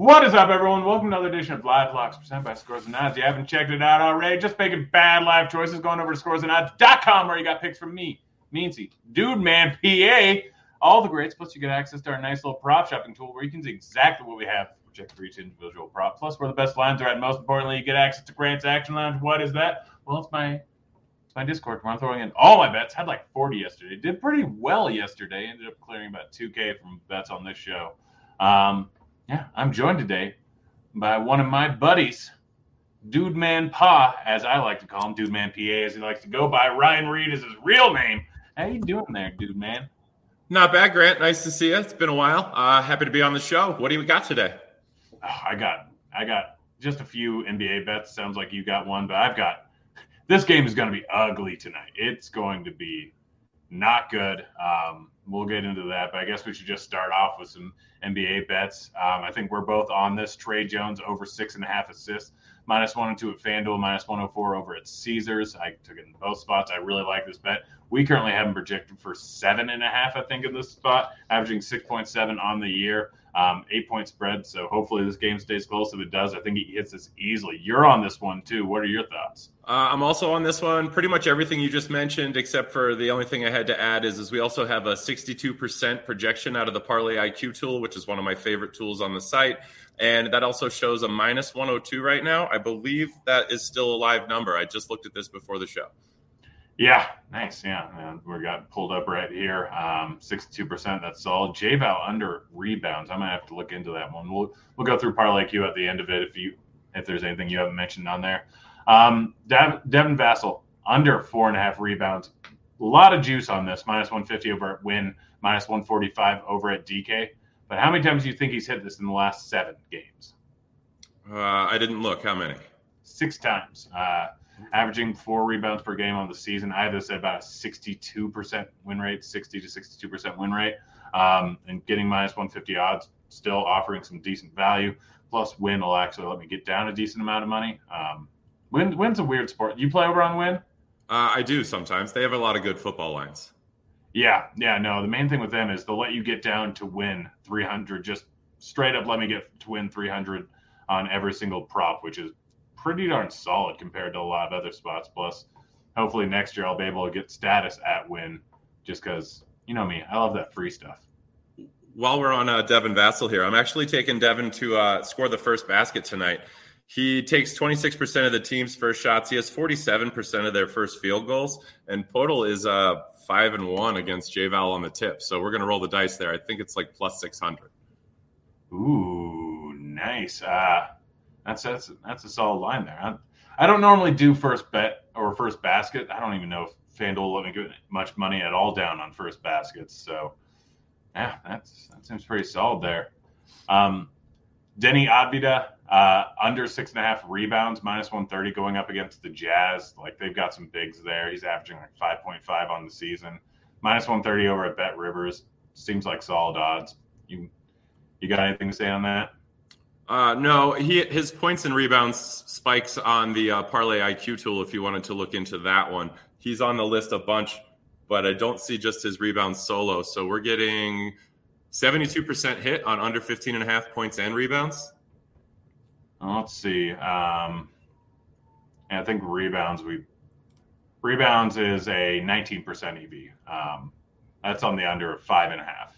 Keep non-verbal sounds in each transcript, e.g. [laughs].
What is up, everyone? Welcome to another edition of Live Locks presented by Scores and Odds. If you haven't checked it out already, just making bad live choices, going over to scoresandodds.com where you got picks from me, Meansy, Dude Man, PA, all the greats. Plus, you get access to our nice little prop shopping tool where you can see exactly what we have projected for each individual prop. Plus, where the best lines are at. Most importantly, you get access to Grant's Action Lounge. What is that? Well, it's my it's my Discord where I'm throwing in all my bets. Had like 40 yesterday. Did pretty well yesterday. Ended up clearing about 2K from bets on this show. Um, yeah, I'm joined today by one of my buddies, Dude Man Pa, as I like to call him, Dude Man PA, as he likes to go by. Ryan Reed is his real name. How you doing there, Dude Man? Not bad, Grant. Nice to see you. It's been a while. Uh, happy to be on the show. What do you got today? Oh, I got, I got just a few NBA bets. Sounds like you got one, but I've got. This game is going to be ugly tonight. It's going to be not good. Um, we'll get into that, but I guess we should just start off with some NBA bets. Um, I think we're both on this. Tre Jones over six and a half assists, minus one and two at FanDuel, minus 104 over at Caesars. I took it in both spots. I really like this bet. We currently have him projected for seven and a half, I think, in this spot, averaging 6.7 on the year, um, eight point spread. So hopefully this game stays close. If it does, I think he hits this easily. You're on this one too. What are your thoughts? Uh, I'm also on this one. Pretty much everything you just mentioned, except for the only thing I had to add is, is we also have a 62% projection out of the Parlay IQ tool, which is one of my favorite tools on the site. And that also shows a minus 102 right now. I believe that is still a live number. I just looked at this before the show. Yeah, nice. Yeah, and we got pulled up right here. Um, 62%. That's all. JVal under rebounds. I might have to look into that one. We'll we'll go through parlay IQ at the end of it if you if there's anything you haven't mentioned on there. Um, Dev, Devin Vassell under four and a half rebounds. A lot of juice on this. Minus 150 over at Wynn. Minus 145 over at DK. But how many times do you think he's hit this in the last seven games? Uh, I didn't look. How many? Six times. Uh, averaging four rebounds per game on the season. I have this at about a 62% win rate, 60 to 62% win rate, um, and getting minus 150 odds, still offering some decent value. Plus, Wynn will actually let me get down a decent amount of money. Um, Wynn, Wynn's a weird sport. You play over on Wynn? Uh, I do sometimes. They have a lot of good football lines. Yeah, yeah, no. The main thing with them is they'll let you get down to win 300, just straight up let me get to win 300 on every single prop, which is pretty darn solid compared to a lot of other spots. Plus, hopefully next year I'll be able to get status at Wynn just because, you know me, I love that free stuff. While we're on uh, Devin Vassell here, I'm actually taking Devin to uh, score the first basket tonight. He takes 26% of the team's first shots. He has 47% of their first field goals, and Poeltl is uh, five and one against JVal on the tip. So we're going to roll the dice there. I think it's like plus 600. Ooh, nice. Uh, that's that's that's a solid line there. I, I don't normally do first bet or first basket. I don't even know if FanDuel let me get much money at all down on first baskets. So yeah, that's that seems pretty solid there. Um, Deni Avdija uh, under six and a half rebounds, minus one thirty going up against the Jazz. Like they've got some bigs there. He's averaging like five point five on the season, minus one thirty over at Bet Rivers. Seems like solid odds. You you got anything to say on that? Uh, no, he his points and rebounds spikes on the uh, Parlay IQ tool. If you wanted to look into that one, he's on the list a bunch, but I don't see just his rebounds solo. So we're getting 72% hit on under 15 and a half points and rebounds. Let's see. Um, I think rebounds we rebounds is a 19% EV. Um, that's on the under of five and a half.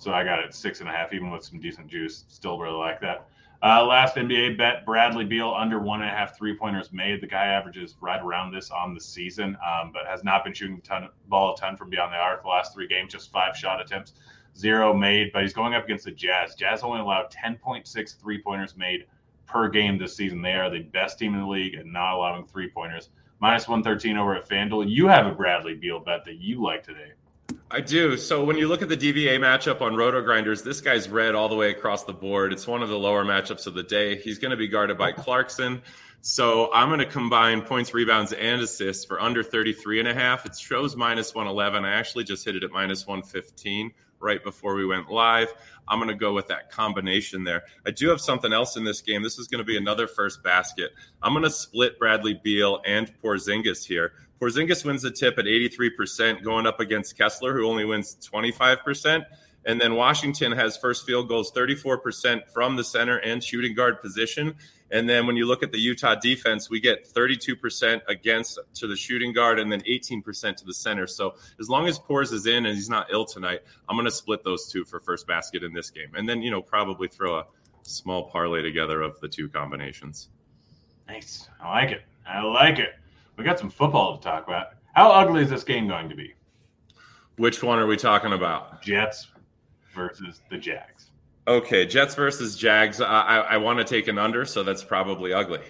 So I got it six and a half, even with some decent juice. Still really like that. Uh, last NBA bet: Bradley Beal under one and a half three pointers made. The guy averages right around this on the season, um, but has not been shooting ton ball a ton from beyond the arc the last three games. Just five shot attempts, zero made. But he's going up against the Jazz. Jazz only allowed 10.6 three pointers made per game this season. They are the best team in the league and not allowing three pointers. Minus 113 over at FanDuel. You have a Bradley Beal bet that you like today. I do. So when you look at the DVA matchup on Roto Grinders, this guy's red all the way across the board. It's one of the lower matchups of the day. He's going to be guarded by Clarkson. So I'm going to combine points, rebounds, and assists for under 33 and a half. It shows minus 111. I actually just hit it at minus 115 right before we went live. I'm going to go with that combination there. I do have something else in this game. This is going to be another first basket. I'm going to split Bradley Beal and Porzingis here. Porzingis wins the tip at 83%, going up against Kessler, who only wins 25%. And then Washington has first field goals 34% from the center and shooting guard position. And then when you look at the Utah defense, we get 32% against to the shooting guard and then 18% to the center. So as long as Pors is in and he's not ill tonight, I'm going to split those two for first basket in this game. And then, you know, probably throw a small parlay together of the two combinations. Nice. I like it. I like it. We got some football to talk about. How ugly is this game going to be? Which one are we talking about? Jets versus the Jags. Okay, Jets versus Jags. I, I, I want to take an under, so that's probably ugly.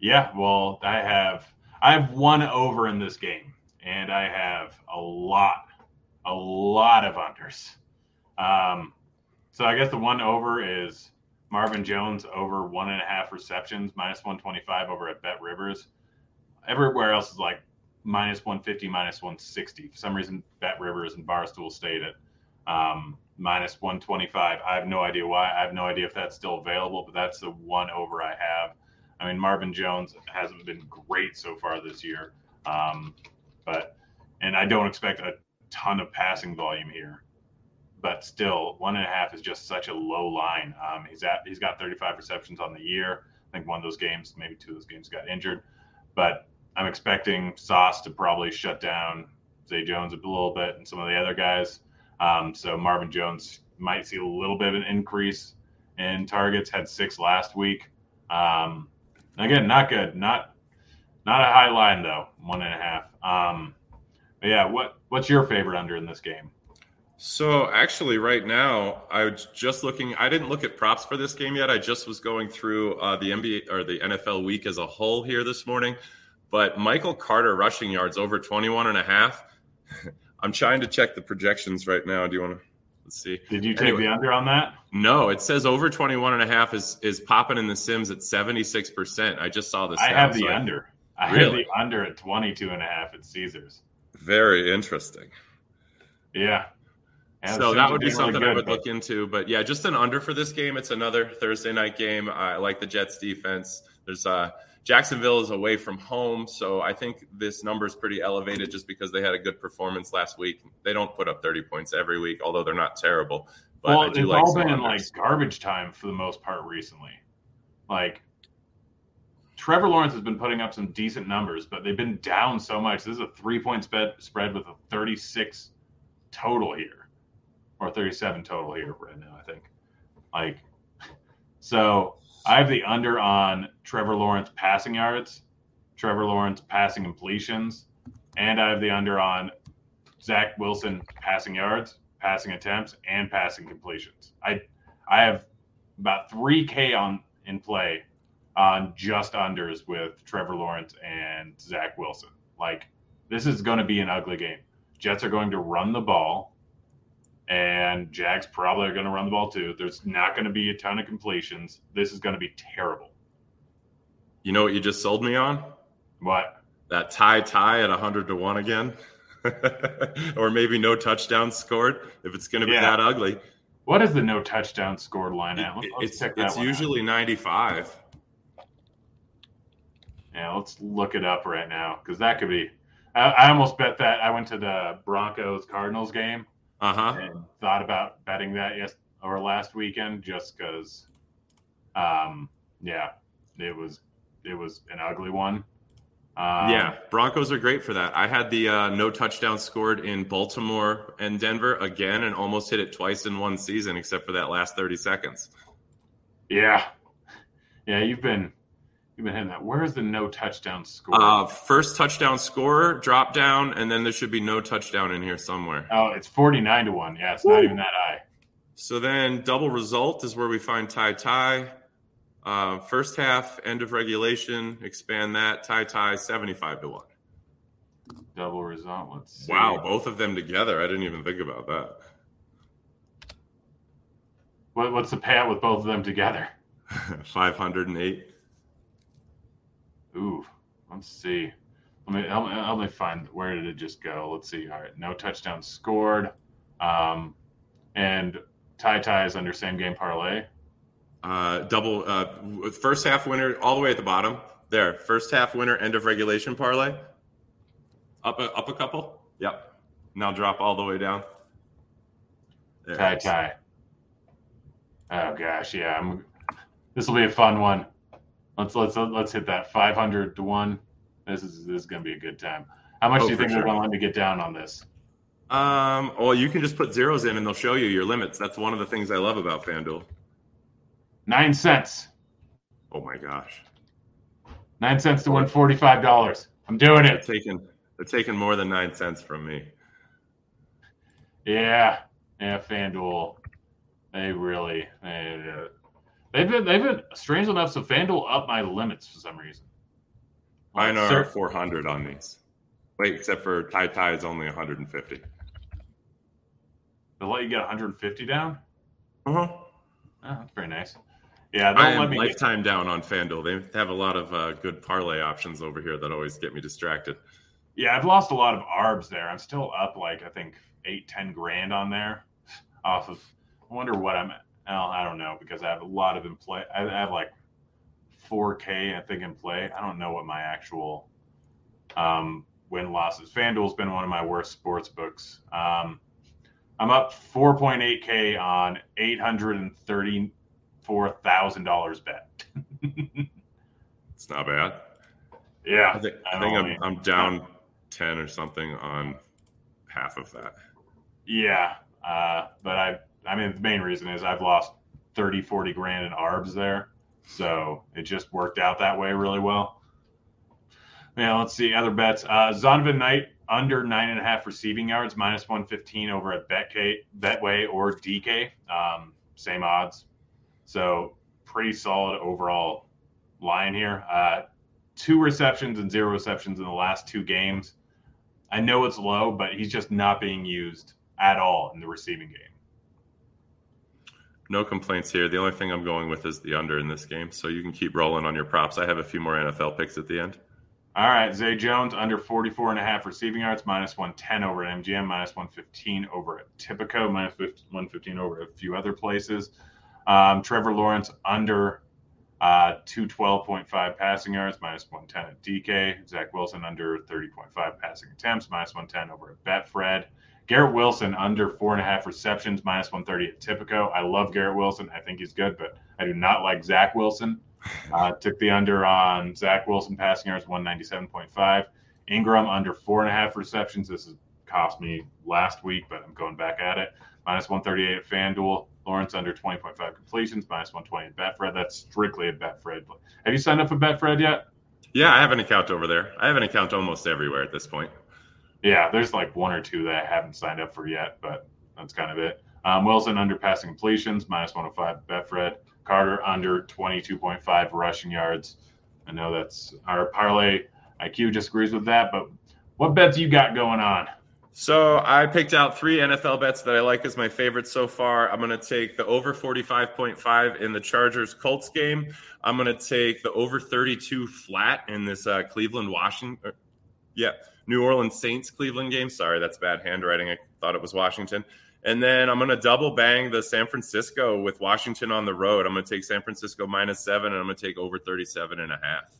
Yeah, well, I have I have one over in this game, and I have a lot, a lot of unders. Um, so I guess the one over is Marvin Jones over one and a half receptions, minus one twenty five over at Bet Rivers. Everywhere else is like minus 150, minus 160. For some reason, Bet Rivers and Barstool stayed at um, minus 125. I have no idea why. I have no idea if that's still available, but that's the one over I have. I mean, Marvin Jones hasn't been great so far this year, um, but and I don't expect a ton of passing volume here. But still, one and a half is just such a low line. Um, he's at he's got 35 receptions on the year. I think one of those games, maybe two of those games, got injured. But I'm expecting Sauce to probably shut down Zay Jones a little bit and some of the other guys. Um, so Marvin Jones might see a little bit of an increase in targets. Had six last week. Um, again, not good. Not not a high line though. One and a half. Um, but yeah, what what's your favorite under in this game? So actually, right now, I was just looking. I didn't look at props for this game yet. I just was going through uh, the NBA or the NFL week as a whole here this morning. But Michael Carter rushing yards over 21 and a half. [laughs] I'm trying to check the projections right now. Do you want to let's see? Did you take anyway, the under on that? No, it says over 21 and a half is is popping in the Sims at 76%. I just saw this. I have the so under. I really? have the under at 22 and a half at Caesars. Very interesting. Yeah. And so that would be something really good, I would but... look into. But yeah, just an under for this game. It's another Thursday night game. I like the Jets defense. There's uh Jacksonville is away from home, so I think this number is pretty elevated just because they had a good performance last week. They don't put up 30 points every week, although they're not terrible. But well, it's like all been like garbage time for the most part recently. Like Trevor Lawrence has been putting up some decent numbers, but they've been down so much. This is a three point spread spread with a 36 total here, or 37 total here right now. I think. Like, so I have the under on Trevor Lawrence passing yards, Trevor Lawrence passing completions, and I have the under on Zach Wilson passing yards, passing attempts, and passing completions. I I have about three K on in play on just unders with Trevor Lawrence and Zach Wilson. Like this is going to be an ugly game. Jets are going to run the ball and Jags probably are going to run the ball too. There's not going to be a ton of completions. This is going to be terrible. You know what you just sold me on? What? That tie tie at 100 to 1 again. [laughs] or maybe no touchdown scored if it's going to be yeah. that ugly. What is the no touchdown scored line at? Let's, it's it's usually out. 95. Yeah, let's look it up right now because that could be. I, I almost bet that I went to the Broncos Cardinals game uh-huh. and thought about betting that yes or last weekend just because um yeah it was it was an ugly one. Um, yeah broncos are great for that. I had the uh, no touchdown scored in baltimore and denver again and almost hit it twice in one season except for that last 30 seconds. Yeah, yeah, you've been you've been hitting that. Where's the no touchdown score? Uh, first touchdown scorer, drop down, and then there should be no touchdown in here somewhere. oh, it's forty nine to one. Yeah, it's not even that high. So then double result is where we find tie tie. Uh, first half, end of regulation, expand that, tie tie, 75 to 1. Double result. Let's see. Wow, both of them together. I didn't even think about that. What, what's the payout with both of them together? [laughs] 508. Ooh, let's see. Let me help, help me find where did it just go? Let's see. All right, no touchdown scored, um, and tie tie is under same game parlay. Uh, double uh, first half winner all the way at the bottom. There, first half winner, end of regulation parlay. Up a, up a couple. Yep. Now drop all the way down. There tie tie. Oh gosh, yeah. I'm, this will be a fun one. Let's let's let's hit that 500 to one. This is this is gonna be a good time. How much Oh, do you think sure. they're gonna let me get down on this? Um, well, you can just put zeros in and they'll show you your limits. That's one of the things I love about FanDuel. Nine cents. Oh my gosh. Nine cents to win forty five dollars. I'm doing it. They're taking they're taking more than nine cents from me. Yeah, yeah. FanDuel, they really they, uh, they've been they've been strange enough. So FanDuel up my limits for some reason. Mine Like, are cer- 400 on these. Wait, except for tie tie is only 150. They'll let you get 150 down. Uh-huh. Oh, that's very nice. Yeah, I don't am let me. Get, down on FanDuel. They have a lot of uh, good parlay options over here that always get me distracted. yeah, I've lost a lot of arbs there. I'm still up like I think eight, ten grand on there. [laughs] Off of, I wonder what I'm. Well, I don't know because I have a lot of in play. I have like 4K I think in play. I don't know what my actual um, win losses. FanDuel's been one of my worst sports books. Um, I'm up 4.8K on $834,000 bet. It's not bad. yeah. I think, I I'm think I'm, I'm down 10 or something on half of that. Yeah. Uh, but I, I mean, the main reason is I've lost 30, 40 grand in ARBs there. So it just worked out that way really well. Yeah, let's see other bets. Uh, Zonovan Knight under nine and a half receiving yards, minus 115 over at Betk, Betway or DK. Um, same odds. So pretty solid overall line here. Uh, two receptions and zero receptions in the last two games. I know it's low, but he's just not being used at all in the receiving game. No complaints here. The only thing I'm going with is the under in this game. So you can keep rolling on your props. I have a few more NFL picks at the end. All right, Zay Jones under 44 and a half receiving yards, minus 110 over at MGM, minus 115 over at Tipico, minus 115 over a few other places. Um, Trevor Lawrence under uh, 212.5 passing yards, minus 110 at DK. Zach Wilson under 30.5 passing attempts, minus 110 over at Betfred. Garrett Wilson under four and a half receptions, minus 130 at Tipico. I love Garrett Wilson. I think he's good, but I do not like Zach Wilson. Uh, took the under on Zach Wilson passing yards, 197.5. Engram under four and a half receptions. This has cost me last week, but I'm going back at it. Minus 138 at FanDuel. Lawrence under 20.5 completions, minus 120 at Betfred. That's strictly at Betfred. Have you signed up for Betfred yet? Yeah, I have an account over there. I have an account almost everywhere at this point. Yeah, there's like one or two that I haven't signed up for yet, but that's kind of it. Um, Wilson under passing completions, minus 105 Betfred. Carter under 22.5 rushing yards. I know that's our parlay IQ disagrees with that, but what bets you got going on? So I picked out three NFL bets that I like as my favorites so far. I'm going to take the over 45.5 in the Chargers Colts game. I'm going to take the over 32 flat in this uh, Cleveland Washington. Yeah, New Orleans Saints Cleveland game. Sorry, that's bad handwriting. I thought it was Washington. And then I'm going to double bang the San Francisco with Washington on the road. I'm going to take San Francisco minus seven, and I'm going to take over 37 and a half.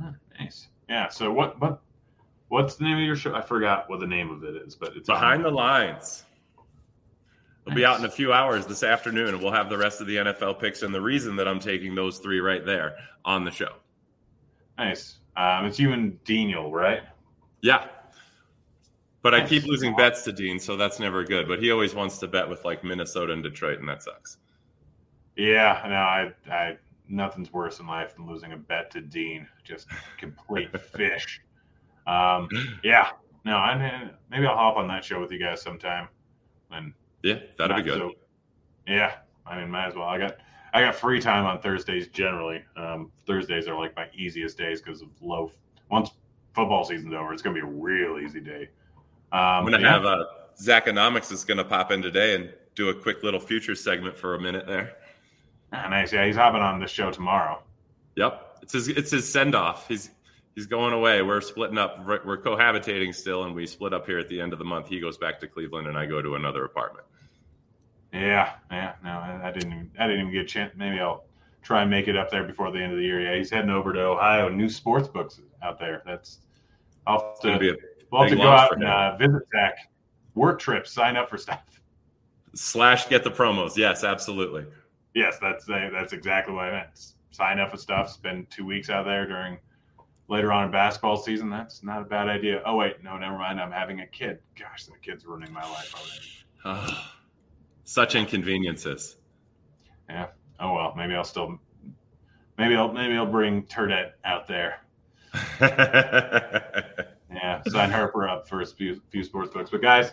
Huh, nice. Yeah. So what? What? What's the name of your show? I forgot what the name of it is, but it's Behind the lines. It'll be out in a few hours this afternoon, and we'll have the rest of the NFL picks and the reason that I'm taking those three right there on the show. Nice. Um, it's you and Daniel, right? Yeah. But I keep losing bets to Dean, so that's never good. But he always wants to bet with like Minnesota and Detroit, and that sucks. Yeah, no, I, I, nothing's worse in life than losing a bet to Dean. Just complete [laughs] fish. Um, yeah, no, I mean, maybe I'll hop on that show with you guys sometime. And yeah, that'd be good. So, yeah, I mean, might as well. I got I got free time on Thursdays generally. Um, Thursdays are like my easiest days because of low. Once football season's over, it's gonna be a real easy day. Um, I'm gonna yeah. have uh, Zachonomics is gonna pop in today and do a quick little future segment for a minute there. Ah, nice. Yeah, he's hopping on the show tomorrow. Yep, it's his it's his send off. He's he's going away. We're splitting up. We're cohabitating still, and we split up here at the end of the month. He goes back to Cleveland, and I go to another apartment. Yeah, yeah. No, I, I didn't. Even, I didn't even get a chance. Maybe I'll try and make it up there before the end of the year. Yeah, he's heading over to Ohio. New sports books out there. That's. I'll have to, we'll have to go out and uh, visit Zach. Work trips. Sign up for stuff. Slash get the promos. Yes, absolutely. Yes, that's that's exactly what I meant. Sign up for stuff. Spend two weeks out there during later on in basketball season. That's not a bad idea. Oh wait, no, never mind. I'm having a kid. Gosh, the kid's ruining my life already. such inconveniences. Yeah. Oh well, maybe I'll still, maybe I'll maybe I'll bring Turdette out there. [laughs] yeah, sign Harper up for a few, few sports books. But guys,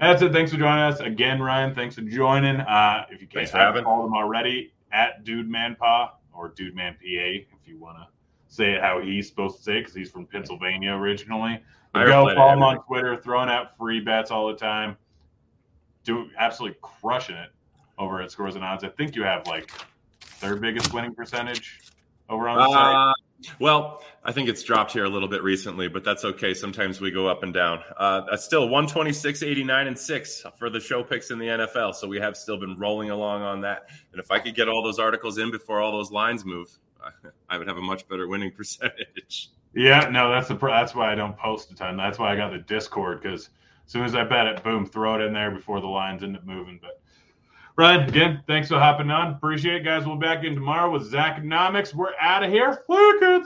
that's it. Thanks for joining us again, Ryan. Thanks for joining. Uh, if you can't have called him already, at Dude Man Pa or Dude Man PA, if you want to say it how he's supposed to say it, because he's from Pennsylvania originally. Go follow him on Twitter, throwing out free bets all the time. Do absolutely crushing it over at Scores and Odds. I think you have like third biggest winning percentage over on the uh, site. Well, I think it's dropped here a little bit recently, but that's okay. Sometimes we go up and down. Uh, still 126, 89, and 6 for the show picks in the NFL. So we have still been rolling along on that. And if I could get all those articles in before all those lines move, [laughs] I would have a much better winning [laughs] percentage. Yeah, no, that's the that's why I don't post a ton. That's why I got the Discord because as soon as I bet it, boom, throw it in there before the lines end up moving. But Ryan, again, thanks for hopping on. Appreciate it, guys. We'll be back in tomorrow with Zachonomics. We're out of here. Look,